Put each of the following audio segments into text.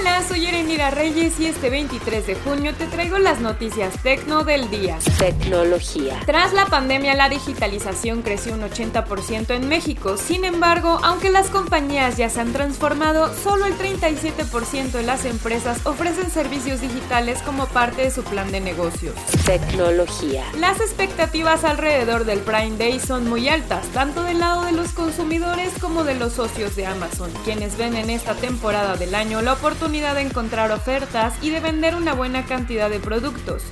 Hola, soy Erenira Reyes y este 23 de junio te traigo las noticias tecno del día. Tecnología. Tras la pandemia, la digitalización creció un 80% en México. Sin embargo, aunque las compañías ya se han transformado, solo el 37% de las empresas ofrecen servicios digitales como parte de su plan de negocios. Tecnología. Las expectativas alrededor del Prime Day son muy altas, tanto del lado de los consumidores como de los socios de Amazon, quienes ven en esta temporada del año la oportunidad de encontrar ofertas y de vender una buena cantidad de productos.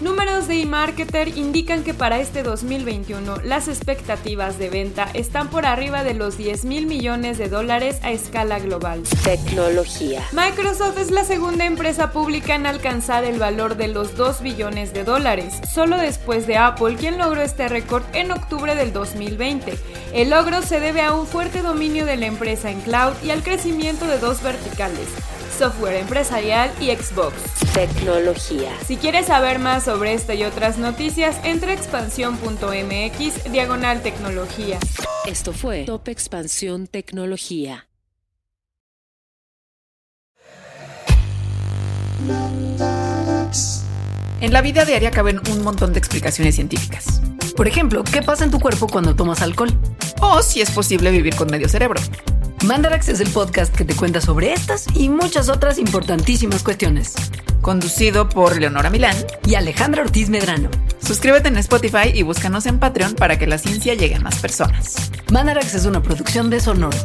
Números de eMarketer indican que para este 2021 las expectativas de venta están por arriba de los 10 mil millones de dólares a escala global. Tecnología. Microsoft es la segunda empresa pública en alcanzar el valor de los 2 billones de dólares, solo después de Apple, quien logró este récord en octubre del 2020. El logro se debe a un fuerte dominio de la empresa en cloud y al crecimiento de dos verticales software empresarial y Xbox. Tecnología. Si quieres saber más sobre esta y otras noticias, entra a expansión.mx diagonal tecnología. Esto fue Top Expansión Tecnología. En la vida diaria caben un montón de explicaciones científicas. Por ejemplo, ¿qué pasa en tu cuerpo cuando tomas alcohol? O si es posible vivir con medio cerebro. Mandarax es el podcast que te cuenta sobre estas y muchas otras importantísimas cuestiones. Conducido por Leonora Milán y Alejandra Ortiz Medrano. Suscríbete en Spotify y búscanos en Patreon para que la ciencia llegue a más personas. Mandarax es una producción de Sonoro.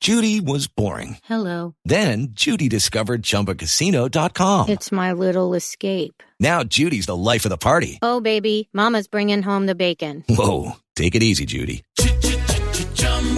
Judy was boring. Hello. Then Judy discovered ChumbaCasino.com. It's my little escape. Now Judy's the life of the party. Oh, baby, Mama's bringing home the bacon. Whoa, take it easy, Judy.